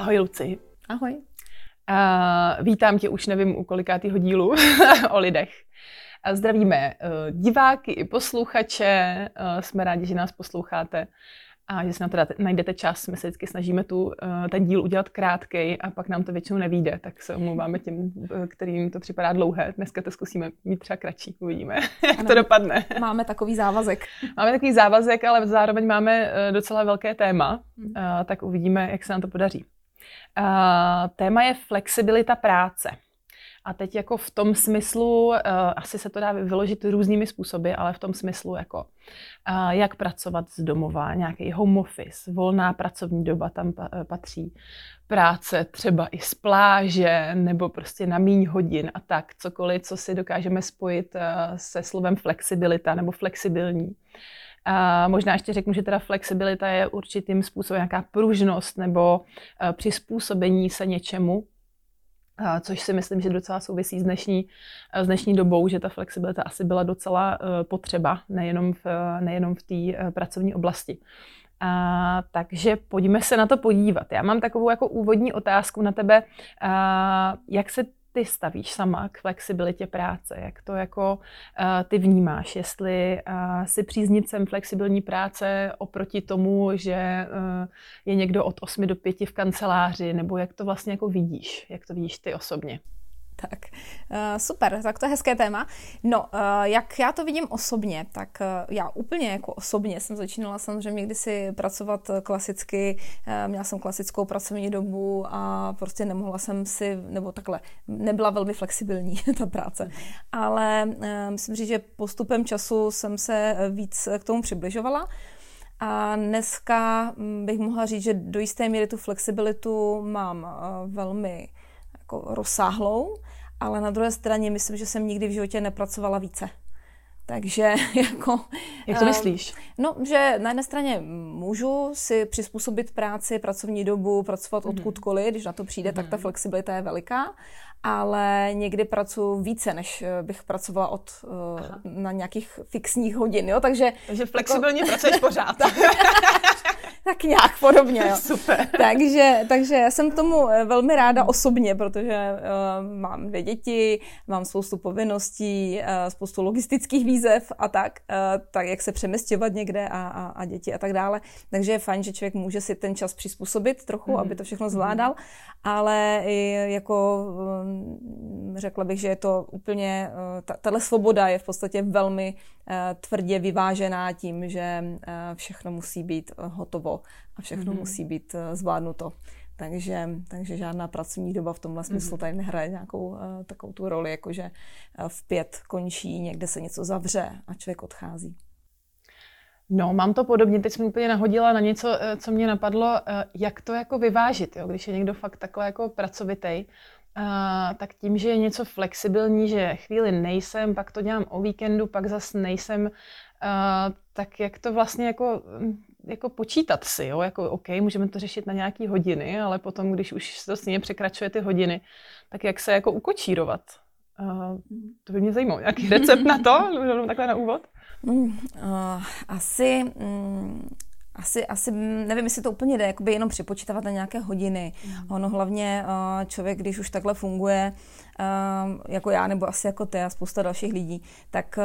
Ahoj Luci. Ahoj. Uh, vítám tě už nevím u kolikátýho dílu o lidech. A zdravíme uh, diváky i posluchače, uh, jsme rádi, že nás posloucháte a že si na to najdete čas. My se vždycky snažíme tu, uh, ten díl udělat krátkej a pak nám to většinou nevíde, tak se omlouváme těm, kterým to připadá dlouhé. Dneska to zkusíme mít třeba kratší, uvidíme, jak ano, to dopadne. Máme takový závazek. Máme takový závazek, ale zároveň máme docela velké téma, uh, tak uvidíme, jak se nám to podaří. Uh, téma je flexibilita práce. A teď jako v tom smyslu, uh, asi se to dá vyložit různými způsoby, ale v tom smyslu jako uh, jak pracovat z domova, nějaký home office, volná pracovní doba tam patří, práce třeba i z pláže nebo prostě na míň hodin a tak, cokoliv, co si dokážeme spojit se slovem flexibilita nebo flexibilní. A možná ještě řeknu, že teda flexibilita je určitým způsobem nějaká pružnost nebo eh, přizpůsobení se něčemu, což si myslím, že docela souvisí s dnešní, eh, s dnešní dobou, že ta flexibilita asi byla docela eh, potřeba, nejenom v, nejenom v té pracovní oblasti. A, takže pojďme se na to podívat. Já mám takovou jako úvodní otázku na tebe. A, jak se ty stavíš sama k flexibilitě práce? Jak to jako uh, ty vnímáš? Jestli uh, jsi příznivcem flexibilní práce oproti tomu, že uh, je někdo od 8 do 5 v kanceláři, nebo jak to vlastně jako vidíš? Jak to vidíš ty osobně? Tak, uh, super, tak to je hezké téma. No, uh, jak já to vidím osobně, tak uh, já úplně jako osobně jsem začínala samozřejmě kdysi pracovat klasicky, měla jsem klasickou pracovní dobu a prostě nemohla jsem si, nebo takhle, nebyla velmi flexibilní ta práce. Ale myslím říct, že postupem času jsem se víc k tomu přibližovala. A dneska hm, bych mohla říct, že do jisté míry tu flexibilitu mám velmi jako rozsáhlou, ale na druhé straně myslím, že jsem nikdy v životě nepracovala více. Takže jako... Jak to myslíš? No, že na jedné straně můžu si přizpůsobit práci, pracovní dobu, pracovat mm. odkudkoliv, když na to přijde, mm. tak ta mhm. flexibilita je veliká, ale někdy pracuji více, než eh, bych pracovala od, uh, na nějakých fixních hodin, jo, takže... Takže flexibilně jako... pracuješ pořád. tak nějak podobně. Jo. Super. takže, takže já jsem tomu eh, velmi ráda osobně, protože uh, mám dvě děti, mám spoustu povinností, uh, spoustu logistických výzev a tak, uh, tak jak se přemysťovat někde a, a, a děti a tak dále. Takže je fajn, že člověk může si ten čas přizpůsobit trochu, mm. aby to všechno zvládal, ale jako um, řekla bych, že je to úplně, uh, tahle svoboda je v podstatě velmi tvrdě vyvážená tím, že uh, všechno musí být hotovo a všechno mm-hmm. musí být zvládnuto. Takže, takže žádná pracovní doba v tomhle smyslu mm-hmm. tady nehraje nějakou uh, takovou tu roli, jakože v pět končí, někde se něco zavře a člověk odchází. No, mám to podobně. Teď jsem úplně nahodila na něco, co mě napadlo, jak to jako vyvážit, jo? když je někdo fakt takhle jako pracovitý, tak tím, že je něco flexibilní, že chvíli nejsem, pak to dělám o víkendu, pak zase nejsem, tak jak to vlastně jako jako počítat si, jo? jako OK, můžeme to řešit na nějaké hodiny, ale potom, když už se to s ním překračuje ty hodiny, tak jak se jako ukočírovat? Uh, to by mě zajímalo. Nějaký recept na to? Takhle na úvod? Uh, asi... Mm, asi, asi nevím, jestli to úplně jde, jakoby jenom připočítávat na nějaké hodiny. Mm. Ono hlavně uh, člověk, když už takhle funguje, jako já nebo asi jako ty a spousta dalších lidí, tak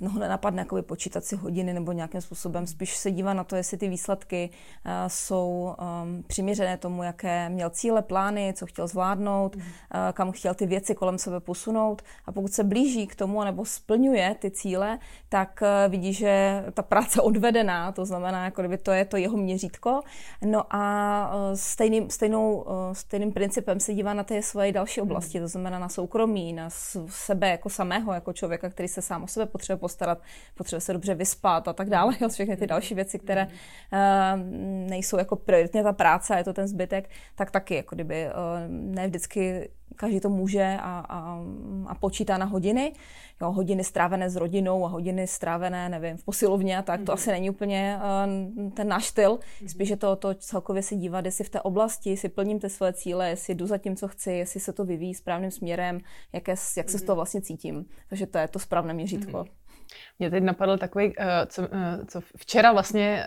uh, no, nenapadne jakoby počítat si hodiny nebo nějakým způsobem. Spíš se dívá na to, jestli ty výsledky uh, jsou um, přiměřené tomu, jaké měl cíle, plány, co chtěl zvládnout, mm. uh, kam chtěl ty věci kolem sebe posunout. A pokud se blíží k tomu nebo splňuje ty cíle, tak uh, vidí, že ta práce odvedená, to znamená, jako kdyby to je to jeho měřítko. No a uh, stejným, stejnou, uh, stejným principem se dívá na ty svoje další oblasti, to znamená na soukromí, na sebe jako samého, jako člověka, který se sám o sebe potřebuje postarat, potřebuje se dobře vyspat a tak dále. Jo, všechny ty další věci, které uh, nejsou jako prioritně ta práce je to ten zbytek, tak taky, jako kdyby uh, ne vždycky každý to může a, a, a počítá na hodiny. Jo, hodiny strávené s rodinou a hodiny strávené, nevím, v posilovně tak, to mm-hmm. asi není úplně uh, ten náš styl. Mm-hmm. Spíš je to, to celkově si dívat, jestli v té oblasti, jestli plním ty své cíle, jestli jdu za tím, co chci, jestli se to vyvíjí správným směrem, jak, je, jak se z toho vlastně cítím. Takže to je to správné měřítko. Mm-hmm. Mě teď napadl takový, uh, co, uh, co včera vlastně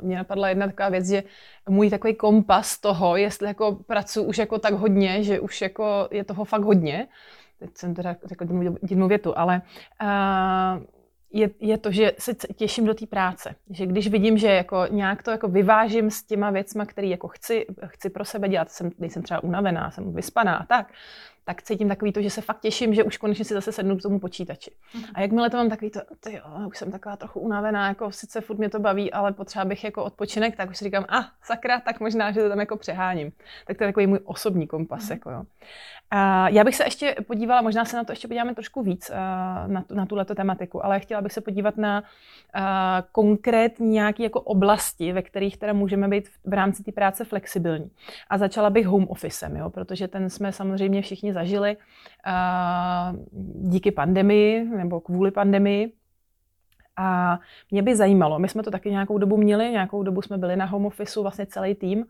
uh, mě napadla jedna taková věc, že můj takový kompas toho, jestli jako pracuji už jako tak hodně, že už jako je toho fakt hodně, teď jsem teda řekl jednu větu, ale je, je to, že se těším do té práce. Že když vidím, že jako nějak to jako vyvážím s těma věcma, které jako chci, chci pro sebe dělat, jsem, nejsem třeba unavená, jsem vyspaná a tak, tak cítím takový to, že se fakt těším, že už konečně si zase sednu k tomu počítači. Mm. A jakmile to mám takový to, ty jo, už jsem taková trochu unavená, jako sice furt mě to baví, ale potřeba bych jako odpočinek, tak už si říkám, a ah, sakra, tak možná, že to tam jako přeháním. Tak to je takový můj osobní kompas. Mm. Jako jo. A já bych se ještě podívala, možná se na to ještě podíváme trošku víc, na, na tuhleto tematiku, ale chtěla bych se podívat na konkrétní nějaké jako oblasti, ve kterých teda můžeme být v rámci té práce flexibilní. A začala bych home officem, jo, protože ten jsme samozřejmě všichni zažili díky pandemii nebo kvůli pandemii. A mě by zajímalo, my jsme to taky nějakou dobu měli, nějakou dobu jsme byli na home officeu, vlastně celý tým.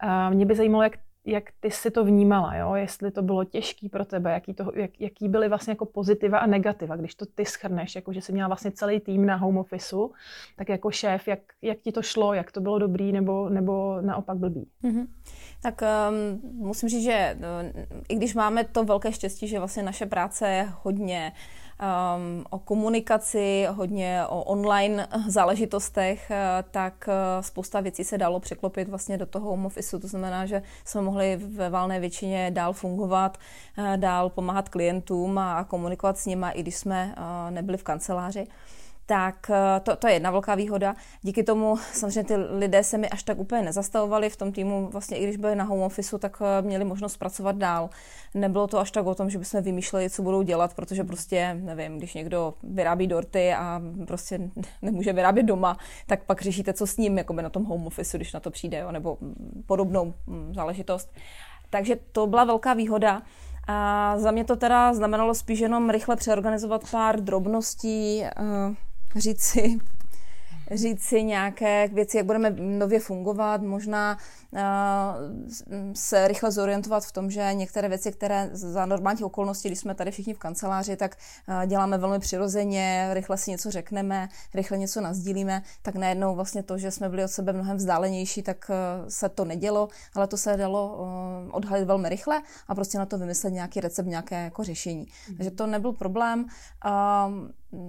A mě by zajímalo, jak jak ty si to vnímala, jo? jestli to bylo těžký pro tebe, jaký, to, jak, jaký byly vlastně jako pozitiva a negativa, když to ty schrneš, jako že jsi měla vlastně celý tým na home officeu, tak jako šéf, jak, jak ti to šlo, jak to bylo dobrý nebo, nebo naopak blbý? Mm-hmm. Tak um, musím říct, že no, i když máme to velké štěstí, že vlastně naše práce je hodně uh, um, o komunikaci, hodně o online záležitostech, eh, tak eh, spousta věcí se dalo překlopit vlastně do toho home office. To znamená, že jsme mohli ve valné většině dál fungovat, eh, dál pomáhat klientům a komunikovat s nimi, i když jsme nebyli v kanceláři tak eh, to, to je jedna velká výhoda. Díky tomu samozřejmě ty lidé se mi až tak úplně nezastavovali v tom týmu, vlastně i když byli na home office, tak eh, měli možnost pracovat dál. Nebylo to až tak o tom, že bychom vymýšleli, co budou dělat, protože prostě, nevím, když někdo vyrábí dorty a prostě nemůže vyrábět doma, tak pak řešíte, co s ním, jako by na tom home office, když na to přijde, jo, nebo podobnou mm, záležitost. Takže to byla velká výhoda. A za mě to teda znamenalo spíš jenom rychle přeorganizovat pár drobností, eh, říct si, říct si nějaké věci, jak budeme nově fungovat, možná uh, se rychle zorientovat v tom, že některé věci, které za normálních okolností, když jsme tady všichni v kanceláři, tak uh, děláme velmi přirozeně, rychle si něco řekneme, rychle něco nazdílíme, tak najednou vlastně to, že jsme byli od sebe mnohem vzdálenější, tak uh, se to nedělo, ale to se dalo odhalit velmi rychle a prostě na to vymyslet nějaký recept, nějaké jako řešení. Mm. Takže to nebyl problém.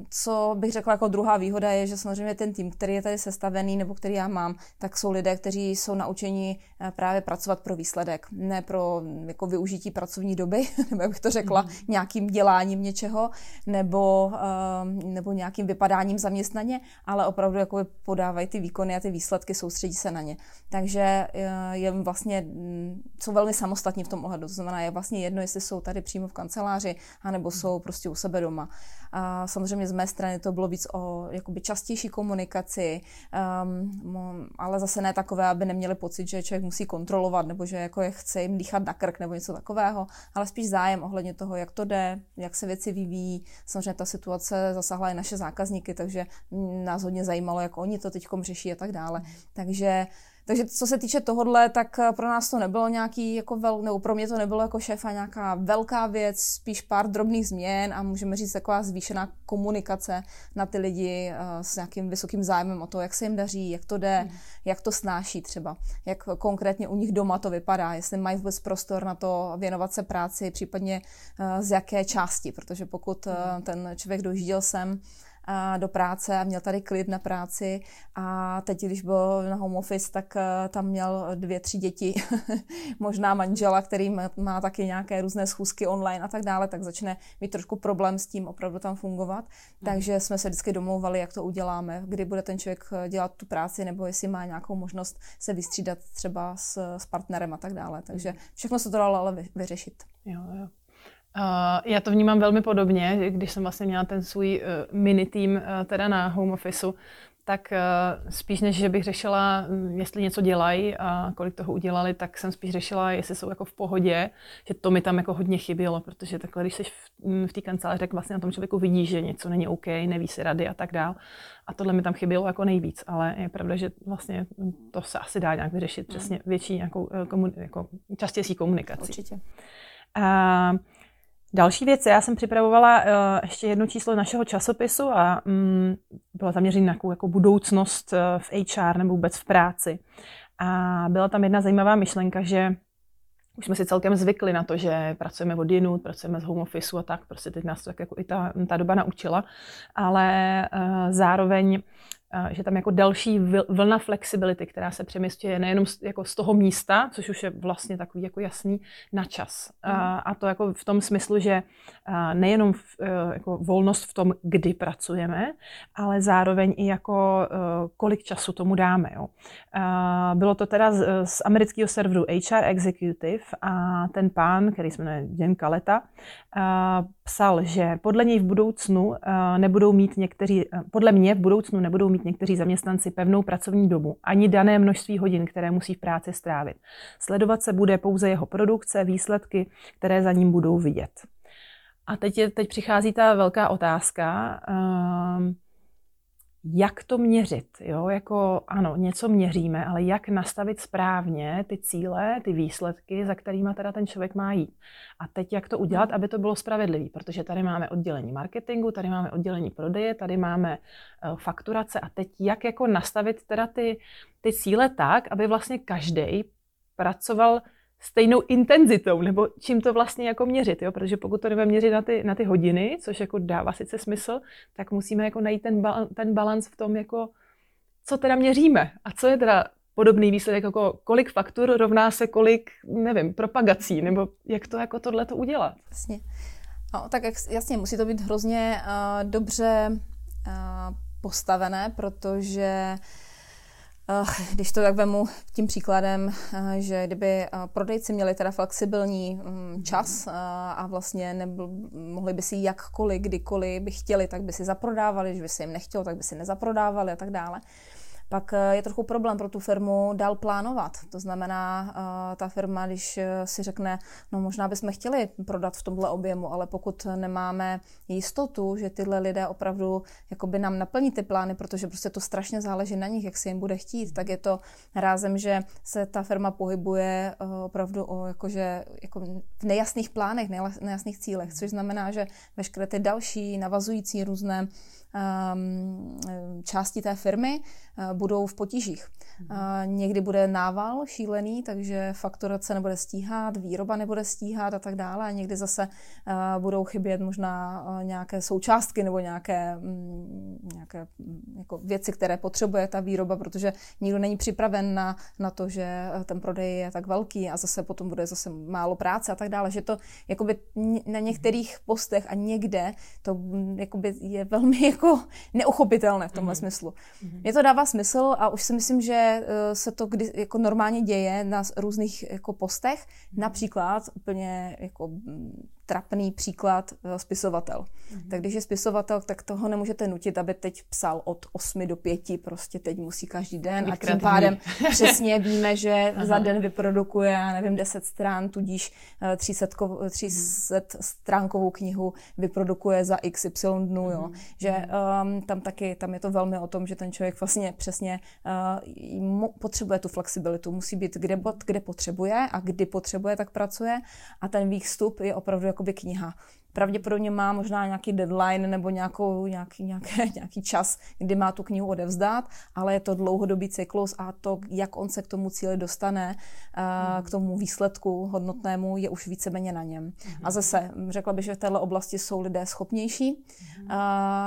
Co bych řekla jako druhá výhoda je, že samozřejmě ten tým, který je tady sestavený nebo který já mám, tak jsou lidé, kteří jsou naučeni eh, právě pracovat pro výsledek, ne pro jako využití pracovní doby, nebo jak bych to řekla, mm. nějakým děláním něčeho, nebo, uh, nebo nějakým vypadáním zaměstnaně, ale opravdu jako podávají ty výkony a ty výsledky, soustředí se na ně. Takže uh, je vlastně, mm, jsou velmi samostatní v tom ohledu. To znamená, je vlastně jedno, jestli jsou tady přímo v kanceláři, anebo jsou prostě u sebe doma. A samozřejmě z mé strany to bylo víc o jakoby častější komunikaci, um, ale zase ne takové, aby neměli pocit, že člověk musí kontrolovat nebo že jako je chce jim dýchat na krk nebo něco takového, ale spíš zájem ohledně toho, jak to jde, jak se věci vyvíjí. Samozřejmě ta situace zasahla i naše zákazníky, takže nás hodně zajímalo, jak oni to teď řeší a tak dále. Takže takže co se týče tohohle, tak pro nás to nebylo nějaký, jako vel, nebo pro mě to nebylo jako šéfa nějaká velká věc, spíš pár drobných změn a můžeme říct taková zvýšená komunikace na ty lidi uh, s nějakým vysokým zájmem o to, jak se jim daří, jak to jde, mm. jak to snáší třeba, jak konkrétně u nich doma to vypadá, jestli mají vůbec prostor na to věnovat se práci, případně uh, z jaké části, protože pokud uh, ten člověk dojížděl sem, do práce a měl tady klid na práci a teď, když byl na home office, tak eh, tam měl dvě, tři děti, možná manžela, který má taky nějaké různé schůzky online a tak dále, tak začne mít trošku problém s tím opravdu tam fungovat. Hmm. Takže jsme se vždycky domlouvali, jak to uděláme, kdy bude ten člověk eh, dělat tu práci, nebo jestli má nějakou možnost se vystřídat třeba s, s partnerem a tak dále. Takže hmm. všechno se to dalo ale vyřešit. Jo, jo. Uh, já to vnímám velmi podobně, když jsem vlastně měla ten svůj uh, mini tým uh, teda na home officeu, tak spíš než, že bych řešila, mm, jestli něco dělají a kolik toho udělali, tak jsem spíš řešila, jestli jsou jako v pohodě, že to mi tam jako hodně chybělo, protože takhle, když jsi v, mm, v té kanceláři, tak vlastně na tom člověku vidí, že něco není OK, neví si rady a tak dál. A tohle mi tam chybělo jako nejvíc, ale je pravda, že vlastně to se asi dá nějak vyřešit, přesně větší nějakou komun, jako častější komunikaci. Určitě. Uh, Další věc, já jsem připravovala uh, ještě jedno číslo našeho časopisu a um, bylo zaměřené na jako budoucnost uh, v HR nebo vůbec v práci. A byla tam jedna zajímavá myšlenka, že už jsme si celkem zvykli na to, že pracujeme od jinut, pracujeme z home office a tak, prostě teď nás to tak jako i ta, ta doba naučila, ale uh, zároveň že tam jako další vlna flexibility, která se přemysťuje nejenom z, jako z toho místa, což už je vlastně takový jako jasný na čas. Mm. A, a to jako v tom smyslu, že nejenom v, e, jako volnost v tom, kdy pracujeme, ale zároveň i jako e, kolik času tomu dáme. Jo. Bylo to teda z, z amerického serveru HR Executive a ten pán, který se jmenuje Jim Kaleta, psal, že podle něj v budoucnu nebudou mít někteří, podle mě v budoucnu nebudou mít někteří zaměstnanci pevnou pracovní dobu ani dané množství hodin, které musí v práci strávit. Sledovat se bude pouze jeho produkce, výsledky, které za ním budou vidět. A teď, je, teď přichází ta velká otázka. Uh, jak to měřit. Jo? Jako, ano, něco měříme, ale jak nastavit správně ty cíle, ty výsledky, za kterými teda ten člověk má jít. A teď jak to udělat, aby to bylo spravedlivý, protože tady máme oddělení marketingu, tady máme oddělení prodeje, tady máme uh, fakturace a teď jak jako nastavit teda ty, ty cíle tak, aby vlastně každý pracoval stejnou intenzitou, nebo čím to vlastně jako měřit, jo? protože pokud to nebudeme měřit na ty, na ty hodiny, což jako dává sice smysl, tak musíme jako najít ten, ba, ten balans v tom, jako co teda měříme a co je teda podobný výsledek, jako kolik faktur rovná se kolik, nevím, propagací, nebo jak to jako tohle to udělat. Jasně. No, tak jak, jasně, musí to být hrozně uh, dobře uh, postavené, protože uh, když to tak vemu tím příkladem, eh, že kdyby eh, prodejci měli teda flexibilní mm, čas a vlastně nebyl, mohli by si jakkoliv, kdykoliv by chtěli, tak by si zaprodávali, když by si jim nechtělo, tak by si nezaprodávali a tak dále pak eh, je trochu problém pro tu firmu dál plánovat. To znamená, eh, ta firma, když eh, si řekne, no možná bychom chtěli prodat v tomhle objemu, ale pokud nemáme jistotu, že tyhle lidé opravdu jakoby nám naplní ty plány, protože prostě to strašně záleží na nich, jak se jim bude chtít, tak je to rázem, že se ta firma pohybuje opravdu o, jakože, jako v nejasných plánech, nejasných cílech, což znamená, že veškeré ty další navazující různé části té firmy uh, budou v potížích. Uh, někdy bude nával šílený, takže fakturace nebude stíhat, výroba nebude stíhat a tak dále. A někdy zase uh, budou chybět možná uh, nějaké součástky nebo nějaké, um, nějaké um, jako věci, které potřebuje ta výroba, protože nikdo není připraven na, na to, že ten prodej je tak velký a zase potom bude zase málo práce a tak dále. Že to jakoby na některých postech a někde to um, jakoby je velmi jako neuchopitelné v tomhle mm-hmm. smyslu. Mm-hmm. Mně to dává smysl a už si myslím, že uh, se to kdy, jako normálně děje na různých jako postech. Mm-hmm. Například úplně jako trapný příklad eh, spisovatel. Mm-hmm. Tak když je spisovatel, tak toho nemůžete nutit, aby teď psal od 8 do 5, prostě teď musí každý den a tím pádem přesně víme, že za den vyprodukuje, nevím, 10 strán, tudíž 300, 300 stránkovou knihu vyprodukuje za XY dnů, jo. Mm-hmm. Že um, tam taky, tam je to velmi o tom, že ten člověk vlastně přesně uh, potřebuje tu flexibilitu, musí být kde, kde potřebuje a kdy potřebuje, tak pracuje a ten výstup je opravdu jakoby kniha pravděpodobně má možná nějaký deadline nebo nějakou, nějaký, nějaké, nějaký čas, kdy má tu knihu odevzdát, ale je to dlouhodobý cyklus a to, jak on se k tomu cíli dostane, mm. k tomu výsledku hodnotnému, je už víceméně na něm. A zase řekla bych, že v této oblasti jsou lidé schopnější, mm.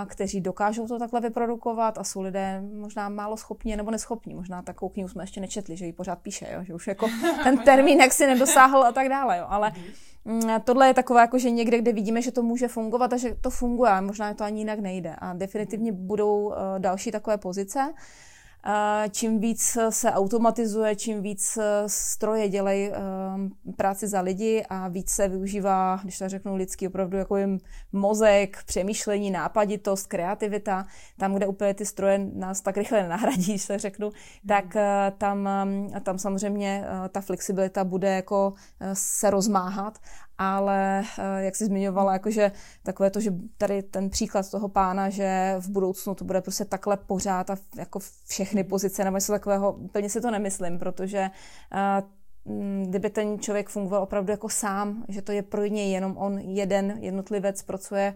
kteří dokážou to takhle vyprodukovat a jsou lidé možná málo schopní nebo neschopní. Možná takovou knihu jsme ještě nečetli, že ji pořád píše, jo? že už jako ten termín jak si nedosáhl a tak dále. Jo? Ale mm Mm, tohle je takové jako, že někde, kde vidíme, že to může fungovat a že to funguje, ale možná to ani jinak nejde. A definitivně budou eh, další takové pozice. Čím víc se automatizuje, čím víc eh, stroje dělají eh, práci za lidi a víc se využívá, když tak řeknu lidský, opravdu jako jim mozek, přemýšlení, nápaditost, kreativita, tam, kde úplně ty stroje nás tak rychle nenahradí, když tak řeknu, tak eh, tam, tam samozřejmě ta flexibilita bude jako se rozmáhat ale eh, jak jsi zmiňovala, jakože takové to, že tady ten příklad toho pána, že v budoucnu to bude prostě takhle pořád a jako všechny pozice nebo něco takového, úplně si to nemyslím, protože eh, kdyby ten člověk fungoval opravdu jako sám, že to je pro něj jenom on jeden jednotlivec, pracuje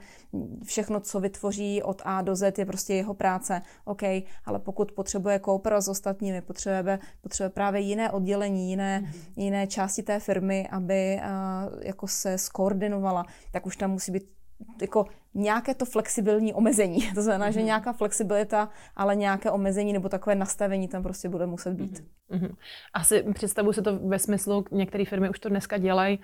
všechno, co vytvoří od A do Z, je prostě jeho práce. OK, ale pokud potřebuje kooperovat s ostatními, potřebuje, potřebuje právě jiné oddělení, jiné, mm-hmm. jiné části té firmy, aby uh, jako se skoordinovala, tak už tam musí být jako nějaké to flexibilní omezení. To znamená, mm-hmm. že mhm. nějaká flexibilita, ale nějaké omezení nebo takové nastavení tam prostě bude muset být. Mm-hmm. Asi představu se to ve smyslu, některé firmy už to dneska dělají,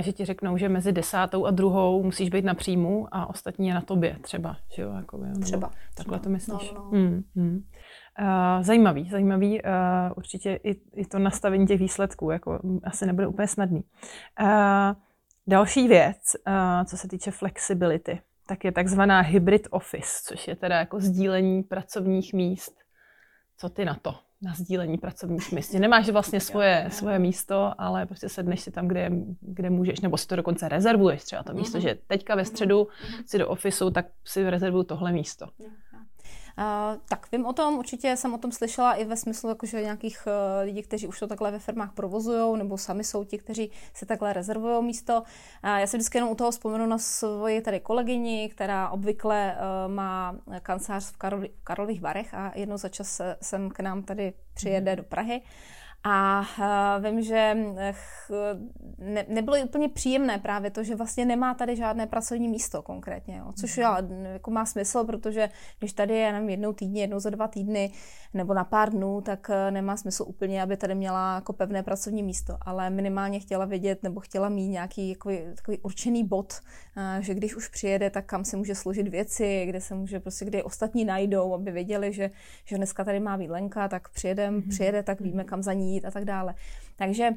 že ti řeknou, že mezi desátou a druhou musíš být na příjmu a ostatní je na tobě třeba. Že jo, jako, třeba. Takhle třeba. to myslíš. No, no. Mm-hmm. Uh, zajímavý, zajímavý. Uh, určitě i, i to nastavení těch výsledků jako asi nebude úplně snadný. Uh, Další věc, eh, co se týče flexibility, tak je takzvaná hybrid office, což je teda jako sdílení pracovních míst. Co ty na to? Na sdílení pracovních míst. Že nemáš vlastně svoje, svoje místo, ale prostě sedneš si tam, kde, kde můžeš, nebo si to dokonce rezervuješ třeba to místo, mhm. že teďka ve středu mhm. si do ofisu, tak si rezervuju tohle místo. Tak vím o tom, určitě jsem o tom slyšela i ve smyslu jakože nějakých uh, lidí, kteří už to takhle ve firmách provozují, nebo sami jsou ti, kteří si takhle rezervují místo. Já si vždycky jenom u toho vzpomenu na svoji tady kolegyni, která obvykle uh, má kancelář v, v Karlových Varech a jednou za čas jsem k nám tady přijede mm. do Prahy. A uh, vím, že ne, nebylo úplně příjemné právě to, že vlastně nemá tady žádné pracovní místo konkrétně, jo. což já, jako má smysl, protože když tady je jenom jednou týdně, jednou za dva týdny nebo na pár dnů, tak nemá smysl úplně, aby tady měla jako pevné pracovní místo, ale minimálně chtěla vědět nebo chtěla mít nějaký jako, takový určený bod, že když už přijede, tak kam se může složit věci, kde se může prostě, kde ostatní najdou, aby věděli, že, že dneska tady má být Lenka, tak přijedem, mm. přijede, tak víme, kam za ní jít a tak dále. Takže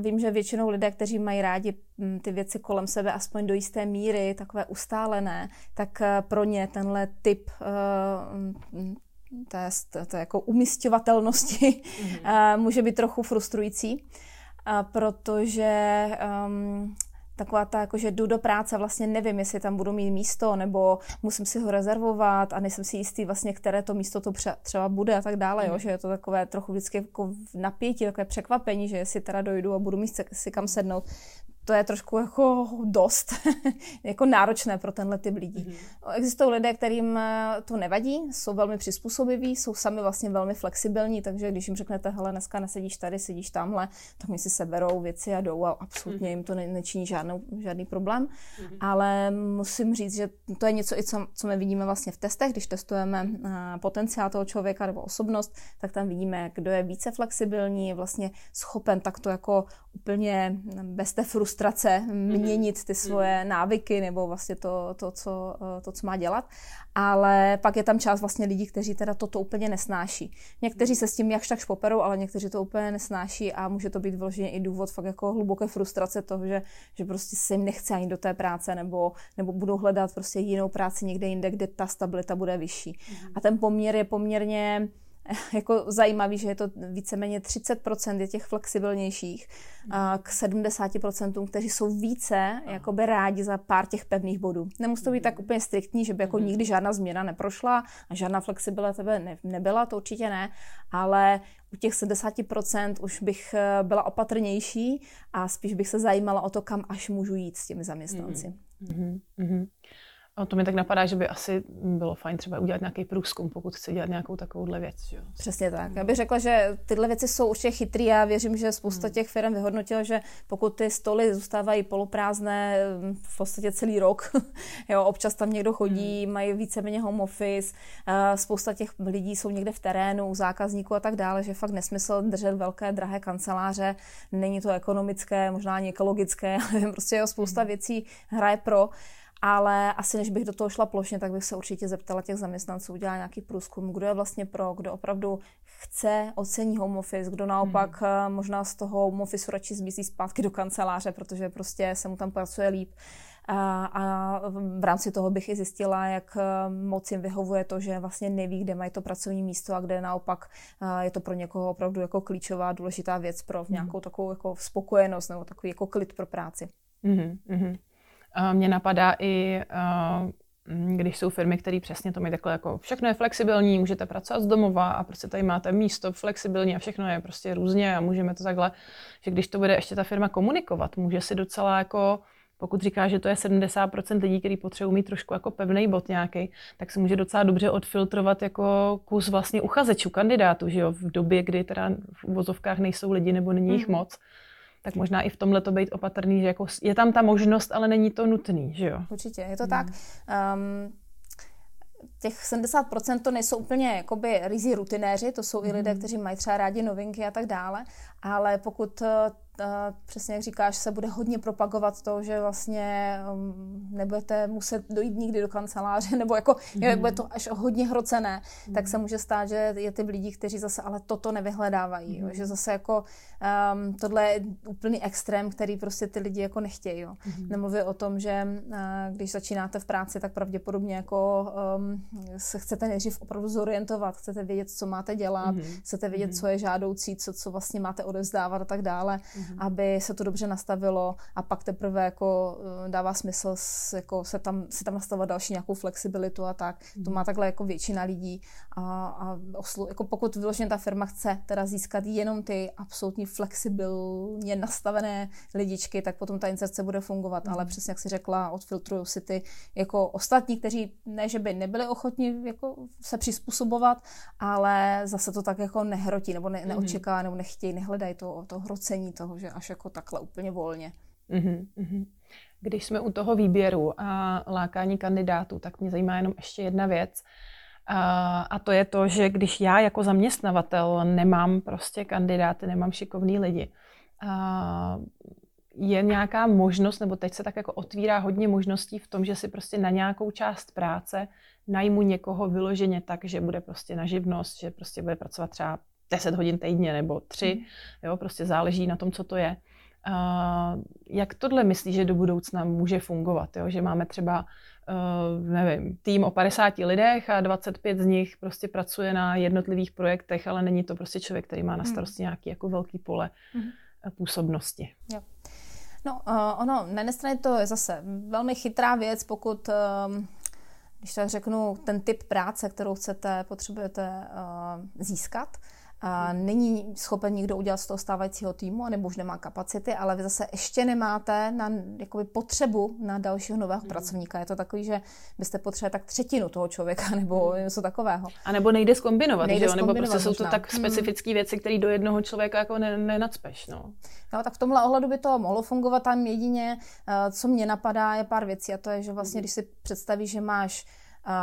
vím, že většinou lidé, kteří mají rádi mm, ty věci kolem sebe aspoň do jisté míry, takové ustálené, tak e, pro ně tenhle typ uh, té, té jako umistovatelnosti mm-hmm. může být trochu frustrující, protože um, taková ta, jako, že jdu do práce, vlastně nevím, jestli tam budu mít místo, nebo musím si ho rezervovat a nejsem si jistý vlastně, které to místo to třeba bude a tak dále, jo, mm. že je to takové trochu vždycky jako napětí, takové překvapení, že jestli teda dojdu a budu mít si kam sednout to je trošku jako dost jako náročné pro tenhle typ lidí. Mm-hmm. Existují lidé, kterým eh, to nevadí, jsou velmi přizpůsobiví, jsou sami vlastně velmi flexibilní, takže když jim řeknete, hele, dneska nesedíš tady, sedíš tamhle, tak mi si seberou věci a jdou a absolutně mm-hmm. jim to ne, nečiní žádnou, žádný problém. Mm-hmm. Ale musím říct, že to je něco, i co, co my vidíme vlastně v testech, když testujeme uh, potenciál toho člověka nebo osobnost, tak tam vidíme, kdo je více flexibilní, je vlastně schopen takto jako úplně bez té frustrace frustrace měnit ty svoje návyky nebo vlastně to, to, co, to, co má dělat. Ale pak je tam část vlastně lidí, kteří teda toto úplně nesnáší. Někteří se s tím jakž tak poperou, ale někteří to úplně nesnáší a může to být vloženě i důvod fakt jako hluboké frustrace toho, že, že prostě se jim nechce ani do té práce nebo, nebo budou hledat prostě jinou práci někde jinde, kde ta stabilita bude vyšší. A ten poměr je poměrně jako zajímavý, že je to víceméně 30% je těch flexibilnějších k 70%, kteří jsou více jakoby rádi za pár těch pevných bodů. Nemusí to být tak úplně striktní, že by jako mhm. nikdy žádná změna neprošla a žádná flexibilita ne, nebyla, to určitě ne, ale u těch 70% už bych eh, byla opatrnější a spíš bych se zajímala o to, kam až můžu jít s těmi zaměstnanci. Mm-hmm. Mm-hmm. A to mi tak napadá, že by asi bylo fajn třeba udělat nějaký průzkum, pokud chce dělat nějakou takovouhle věc. Že? Přesně tak. Já bych řekla, že tyhle věci jsou určitě chytrý a věřím, že spousta hmm. těch firm vyhodnotila, že pokud ty stoly zůstávají poloprázdné mm, v podstatě celý rok, jo, občas tam někdo chodí, hmm. mají víceméně home office, spousta těch lidí jsou někde v terénu, zákazníků a tak dále, že fakt nesmysl držet velké, drahé kanceláře, není to ekonomické, možná ani ekologické, ale prostě jo, spousta hmm. věcí hraje pro ale asi než bych do toho šla plošně, tak bych se určitě zeptala těch zaměstnanců, udělala nějaký průzkum, kdo je vlastně pro, kdo opravdu chce, ocení home office, kdo naopak hmm. možná z toho home office radši zmizí zpátky do kanceláře, protože prostě se mu tam pracuje líp. A, a v rámci toho bych i zjistila, jak eh, moc jim vyhovuje to, že vlastně neví, kde mají to pracovní místo a kde naopak eh, je to pro někoho opravdu jako klíčová, důležitá věc pro hmm. nějakou takovou jako spokojenost nebo takový jako klid pro práci. Mm-hmm. Mně napadá i, když jsou firmy, které přesně to mají takhle jako všechno je flexibilní, můžete pracovat z domova a prostě tady máte místo flexibilní a všechno je prostě různě a můžeme to takhle, že když to bude ještě ta firma komunikovat, může si docela jako pokud říká, že to je 70% lidí, kteří potřebují mít trošku jako pevný bod nějaký, tak se může docela dobře odfiltrovat jako kus vlastně uchazečů, kandidátů, že jo, v době, kdy teda v uvozovkách nejsou lidi nebo není jich mm. moc tak možná i v tomhle to být opatrný, že jako je tam ta možnost, ale není to nutný, že jo? Určitě, je to hmm. tak. Um, těch 70% to nejsou úplně jakoby rizí rutinéři, to jsou i lidé, hmm. kteří mají třeba rádi novinky a tak dále, ale pokud přesně jak říkáš, se bude hodně propagovat to, že vlastně um, nebudete muset dojít nikdy do kanceláře, nebo jako mm. bude to až hodně hrocené, mm. tak se může stát, že je ty lidi, kteří zase ale toto nevyhledávají, mm. jo, že zase jako um, tohle je úplný extrém, který prostě ty lidi jako nechtějí. Jo. Mm. Nemluvě o tom, že uh, když začínáte v práci, tak pravděpodobně jako um, se chcete nejdřív opravdu zorientovat, chcete vědět, co máte dělat, mm. chcete vědět, mm. co je žádoucí, co, co vlastně máte odevzdávat a tak dále. Mm mm-hmm. aby se to dobře nastavilo a pak teprve jako eh, dává smysl jako se tam, si tam nastavovat další nějakou flexibilitu a tak. Mm-hmm. To má takhle jako většina lidí a, a oslu, jako pokud vyloženě ta firma chce teda získat jenom ty absolutně flexibilně nastavené lidičky, tak potom ta inserce bude fungovat, mm-hmm. ale přesně jak si řekla, odfiltrují si ty jako ostatní, kteří ne, že by nebyli ochotni jako se přizpůsobovat, ale zase to tak jako nehrotí nebo ne, neočeká nebo nechtějí, nehledají to, to hrocení toho, že až jako takhle úplně volně. Mm-hmm. Když jsme u toho výběru a lákání kandidátů, tak mě zajímá jenom ještě jedna věc. A, to je to, že když já jako zaměstnavatel nemám prostě kandidáty, nemám šikovný lidi, je nějaká možnost, nebo teď se tak jako otvírá hodně možností v tom, že si prostě na nějakou část práce najmu někoho vyloženě tak, že bude prostě na živnost, že prostě bude pracovat třeba 10 hodin týdně nebo 3, mm. jo, prostě záleží na tom, co to je. Uh, jak tohle myslíš, že do budoucna může fungovat? Jo? Že máme třeba, uh, nevím, tým o 50 lidech a 25 z nich prostě pracuje na jednotlivých projektech, ale není to prostě člověk, který má na hmm. starosti nějaký jako velký pole mm. působnosti. Jo. No, uh, ono, na jedné straně to je zase velmi chytrá věc, pokud, uh, když tak řeknu, ten typ práce, kterou chcete, potřebujete uh, získat, a není schopen nikdo udělat z toho stávajícího týmu, nebo už nemá kapacity, ale vy zase ještě nemáte na jakoby, potřebu na dalšího nového hmm. pracovníka. Je to takový, že byste potřebovali tak třetinu toho člověka nebo hmm. něco takového. A nebo nejde zkombinovat, nejde že jo? nebo prostě jsou to tak hmm. specifické věci, které do jednoho člověka jako ne, nenacpeš. No. no. tak v tomhle ohledu by to mohlo fungovat. Tam jedině, eh, co mě napadá, je pár věcí a to je, že vlastně, hmm. když si představíš, že máš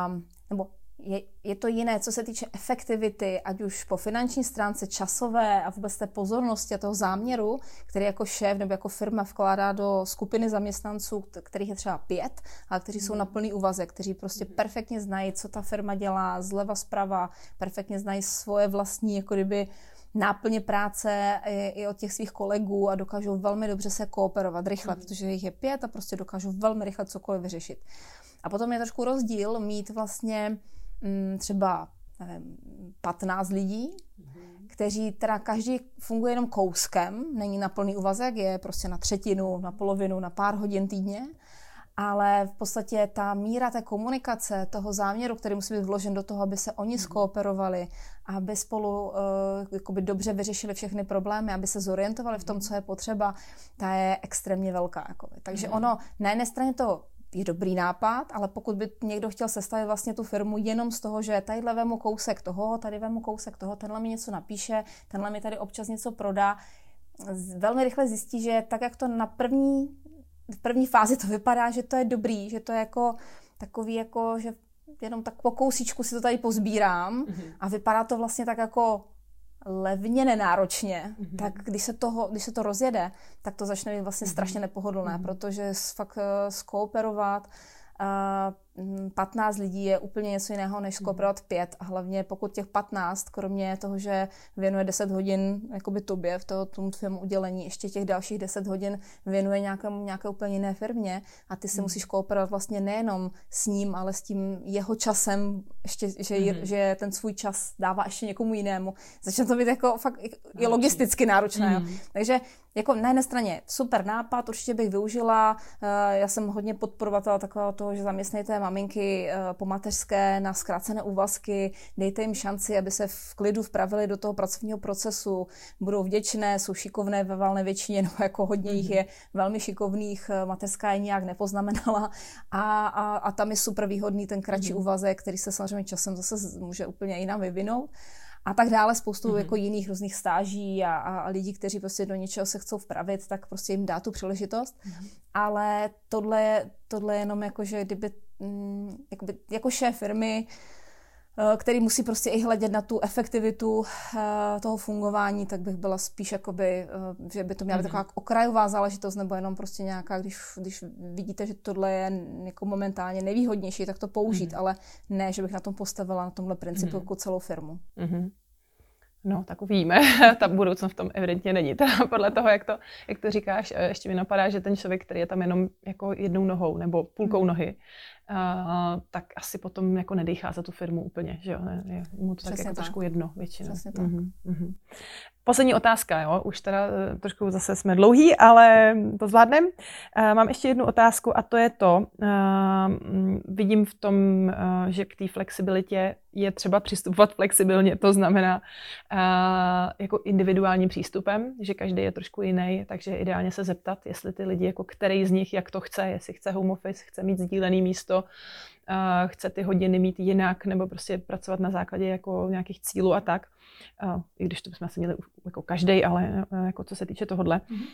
um, nebo je, je to jiné, co se týče efektivity, ať už po finanční stránce, časové a vůbec té pozornosti a toho záměru, který jako šéf nebo jako firma vkládá do skupiny zaměstnanců, kterých je třeba pět, ale kteří jsou na plný úvazek, kteří prostě mhm. perfektně znají, co ta firma dělá zleva zprava, perfektně znají svoje vlastní, jako kdyby náplně práce i, i od těch svých kolegů a dokážou velmi dobře se kooperovat rychle, mm. protože jich je pět a prostě dokážou velmi rychle cokoliv vyřešit. A potom je trošku rozdíl mít vlastně třeba nevím, 15 lidí, mm. kteří teda každý funguje jenom kouskem, není na plný úvazek, je prostě na třetinu, na polovinu, na pár hodin týdně ale v podstatě ta míra té komunikace, toho záměru, který musí být vložen do toho, aby se oni mhm. skooperovali, aby spolu uh, jakoby dobře vyřešili všechny problémy, aby se zorientovali v tom, co je potřeba, ta je extrémně velká. Jakoby. Takže mhm. ono na jedné straně to je dobrý nápad, ale pokud by někdo chtěl sestavit vlastně tu firmu jenom z toho, že tadyhle vemu kousek toho, tady vemu kousek toho, tenhle mi něco napíše, tenhle mi tady občas něco prodá, velmi rychle zjistí, že tak, jak to na první v první fázi to vypadá, že to je dobrý, že to je jako takový jako, že jenom tak po kousíčku si to tady pozbírám mm-hmm. a vypadá to vlastně tak jako levně nenáročně, mm-hmm. tak když se, toho, když se to rozjede, tak to začne být vlastně mm-hmm. strašně nepohodlné, mm-hmm. protože fakt uh, skooperovat 15 lidí je úplně něco jiného, než skooperovat 5 a hlavně pokud těch 15, kromě toho, že věnuje 10 hodin jakoby tobě v toho, tomu tvému udělení, ještě těch dalších 10 hodin věnuje nějaké, nějaké úplně jiné firmě a ty se hmm. musíš kooperovat vlastně nejenom s ním, ale s tím jeho časem, ještě, že, hmm. že ten svůj čas dává ještě někomu jinému. Začne to být jako fakt i logisticky náročné. Hmm. Jo. Takže jako na jedné straně super nápad, určitě bych využila. Eh, já jsem hodně podporovala takového toho, že zaměstnejte maminky eh, po mateřské na zkrácené úvazky, dejte jim šanci, aby se v klidu vpravili do toho pracovního procesu, budou vděčné, jsou šikovné ve valné většině, nebo jako hodně jich je velmi šikovných, eh, mateřská je nijak nepoznamenala a, a, a tam je super výhodný ten kratší mm. úvazek, který se samozřejmě časem zase může úplně jinam vyvinout a tak dále, spoustu mm-hmm. jako jiných různých stáží a, a lidí, kteří prostě do něčeho se chcou vpravit, tak prostě jim dá tu příležitost. Mm-hmm. Ale tohle, tohle je jenom jako, že kdyby jakoby, jako šéf firmy, eh, který musí prostě i hledět na tu efektivitu eh, toho fungování, tak bych byla spíš jakoby, eh, že by to měla být mm-hmm. taková okrajová záležitost, nebo jenom prostě nějaká, když, když vidíte, že tohle je jako momentálně nevýhodnější, tak to použít, mm-hmm. ale ne, že bych na tom postavila na tomhle principu mm-hmm. jako celou firmu. Mm-hmm. No, tak uvidíme. Ta budoucnost v tom evidentně není. Teda podle toho, jak to, jak to říkáš, ještě mi napadá, že ten člověk, který je tam jenom jako jednou nohou nebo půlkou hmm. nohy, uh, tak asi potom jako nedechá za tu firmu úplně, že jo? Je mu to tak jako tak. trošku jedno většinou. Přesně tak. Mm-hmm. Poslední otázka, jo, už teda eh, trošku zase jsme dlouhý, ale to zvládnem. Eh, mám ještě jednu otázku a to je to, eh, vidím v tom, že k té flexibilitě je třeba přistupovat flexibilně, to znamená jako individuálním přístupem, že každý je trošku jiný, takže ideálně se zeptat, jestli ty lidi, jako který z nich, jak to chce, jestli chce home office, chce mít sdílený místo, chce ty hodiny mít jinak, nebo prostě pracovat na základě jako nějakých cílů a tak i když to bychom asi měli jako každý, ale e, jako co se týče tohohle. Mm-hmm.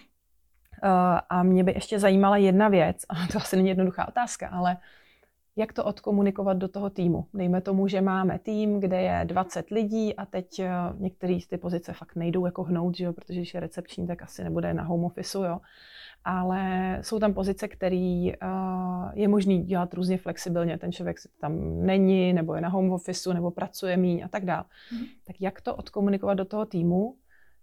A mě by ještě zajímala jedna věc, a to asi není jednoduchá otázka, ale jak to odkomunikovat do toho týmu. Dejme tomu, že máme tým, kde je 20 lidí a teď e, některé z ty pozice fakt nejdou jako hnout, že jo, protože když je recepční, tak asi nebude na home officeu, jo ale jsou tam pozice, které uh, je možný dělat různě flexibilně. Ten člověk tam není, nebo je na home officeu, nebo pracuje míň a tak dále. Mm. Tak jak to odkomunikovat do toho týmu,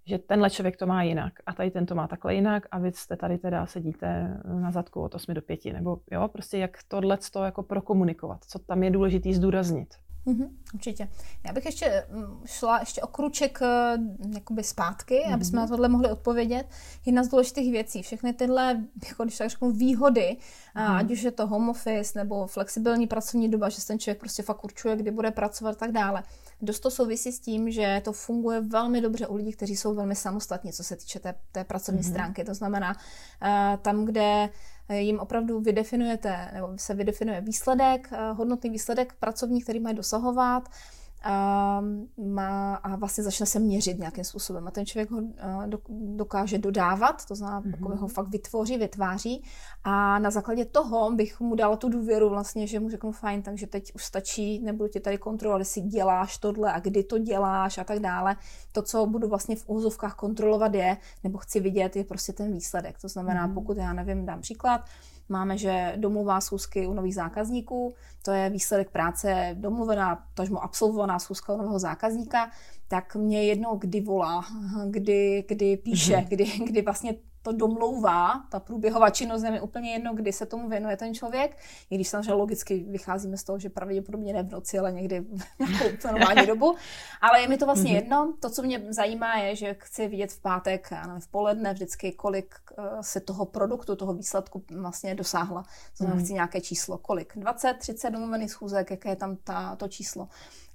že tenhle člověk to má jinak a tady ten to má takhle jinak a vy jste tady teda sedíte na zadku od 8 do 5, nebo jo, prostě jak tohle to jako prokomunikovat, co tam je důležité zdůraznit. Mm-hmm, určitě. Já bych ještě mm, šla ještě o kruček eh, jakoby zpátky, mm-hmm. aby jsme na tohle mohli odpovědět. Jedna z důležitých věcí, všechny tyhle, jako když tak řeknu, výhody, mm-hmm. ať už je to home office nebo flexibilní pracovní doba, že ten člověk prostě fakt určuje, kdy bude pracovat a tak dále. Dost to souvisí s tím, že to funguje velmi dobře u lidí, kteří jsou velmi samostatní, co se týče té, té pracovní mm-hmm. stránky. To znamená, uh, tam, kde jim opravdu vydefinujete, nebo se vydefinuje výsledek, eh, hodnotný výsledek pracovní, který mají dosahovat, a, má, a vlastně začne se měřit nějakým způsobem. A ten člověk ho dokáže dodávat, to znamená, mm-hmm. ho fakt vytvoří, vytváří. A na základě toho bych mu dala tu důvěru vlastně, že mu řeknu fajn, takže teď už stačí, nebudu tě tady kontrolovat, jestli děláš tohle a kdy to děláš a tak dále. To, co budu vlastně v úzovkách kontrolovat je, nebo chci vidět, je prostě ten výsledek. To znamená, mm-hmm. pokud já nevím, dám příklad, Máme, že domluvá schůzky u nových zákazníků, to je výsledek práce domluvená, tažmo absolvovaná schůzka u nového zákazníka, tak mě jedno, kdy volá, kdy, kdy píše, mm-hmm. kdy, kdy vlastně to domlouvá, ta průběhová činnost je mi úplně jedno, kdy se tomu věnuje ten člověk, i když samozřejmě logicky vycházíme z toho, že pravděpodobně ne v noci, ale někdy v nějakou normální dobu. Ale je mi to vlastně mm-hmm. jedno. To, co mě zajímá, je, že chci vidět v pátek, já nevím, v poledne vždycky, kolik uh, se toho produktu, toho výsledku vlastně dosáhla. To znamená, mm-hmm. chci nějaké číslo, kolik? 20, 30 domluvených schůzek, jaké je tam ta, to číslo.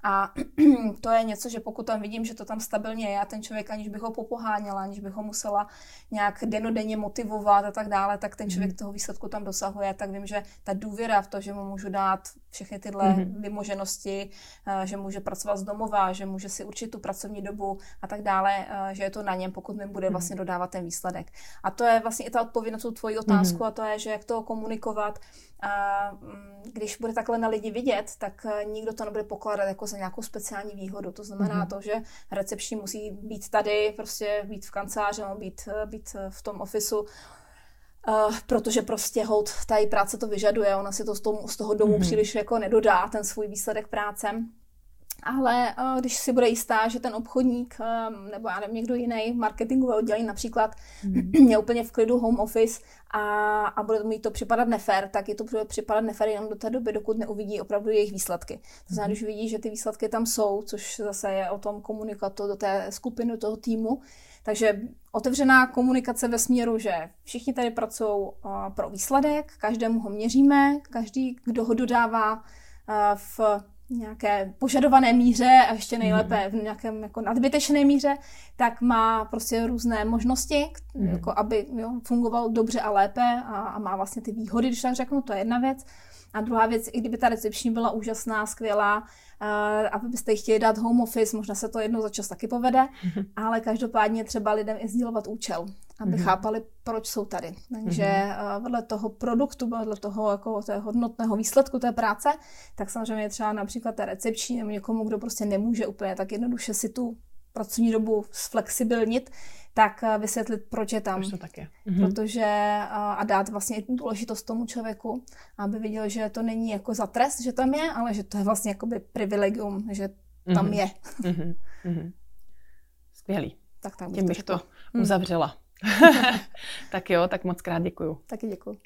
A to je něco, že pokud tam vidím, že to tam stabilně je a ten člověk, aniž bych ho popoháněla, aniž bych ho musela nějak denodenně motivovat a tak dále, tak ten člověk mm. toho výsledku tam dosahuje, tak vím, že ta důvěra v to, že mu můžu dát všechny tyhle mm. vymoženosti, eh, že může pracovat z domova, že může si určit tu pracovní dobu a tak dále, eh, že je to na něm, pokud mi bude mhm. vlastně dodávat ten výsledek. A to je vlastně i ta odpověď na tu tvoji otázku mm. a to je, že jak to komunikovat, a mm, když bude takhle na lidi vidět, tak eh, nikdo to nebude pokládat jako za nějakou speciální výhodu. To znamená mm-hmm. to, že recepční musí být tady, prostě být v kanceláři, být, eh, být eh, v tom ofisu, Uh, protože prostě hold, ta její práce to vyžaduje, ona si to z toho, z toho domu mm-hmm. příliš jako nedodá, ten svůj výsledek práce ale uh, když si bude jistá, že ten obchodník um, nebo já nevím, někdo jiný, marketingové oddělení například, mm. je úplně v klidu home office a, a bude mi to připadat nefér, tak je to bude připadat nefér jenom do té doby, dokud neuvidí opravdu jejich výsledky. To znamená, mm. když vidí, že ty výsledky tam jsou, což zase je o tom komunikovat to do té skupiny, toho týmu, takže otevřená komunikace ve směru, že všichni tady pracují uh, pro výsledek, každému ho měříme, každý, kdo ho dodává v nějaké požadované míře a ještě nejlépe v nějakém jako nadbytečné míře, tak má prostě různé možnosti, mm. jako aby jo, fungoval dobře a lépe a, a má vlastně ty výhody, když tak řeknu, to je jedna věc. A druhá věc, i kdyby ta recepční byla úžasná, skvělá, a byste chtěli dát home office, možná se to jednou za čas taky povede, mm-hmm. ale každopádně třeba lidem i sdílovat účel, aby mm-hmm. chápali, proč jsou tady. Takže mm-hmm. vedle toho produktu, vedle toho jako té hodnotného výsledku té práce, tak samozřejmě je třeba například té recepční nebo někomu, kdo prostě nemůže úplně tak jednoduše si tu pracovní dobu zflexibilnit, tak eh, vysvětlit, proč je tam. Proč to tak je. Mhm. Protože eh, a dát vlastně důležitost tomu člověku, aby viděl, že to není jako za trest, že tam je, ale že to je vlastně jakoby privilegium, že tam mhm. je. Mhm. Skvělý. Tak, tak bych Tím bych to uzavřela. tak jo, tak moc krát děkuju. Taky děkuju.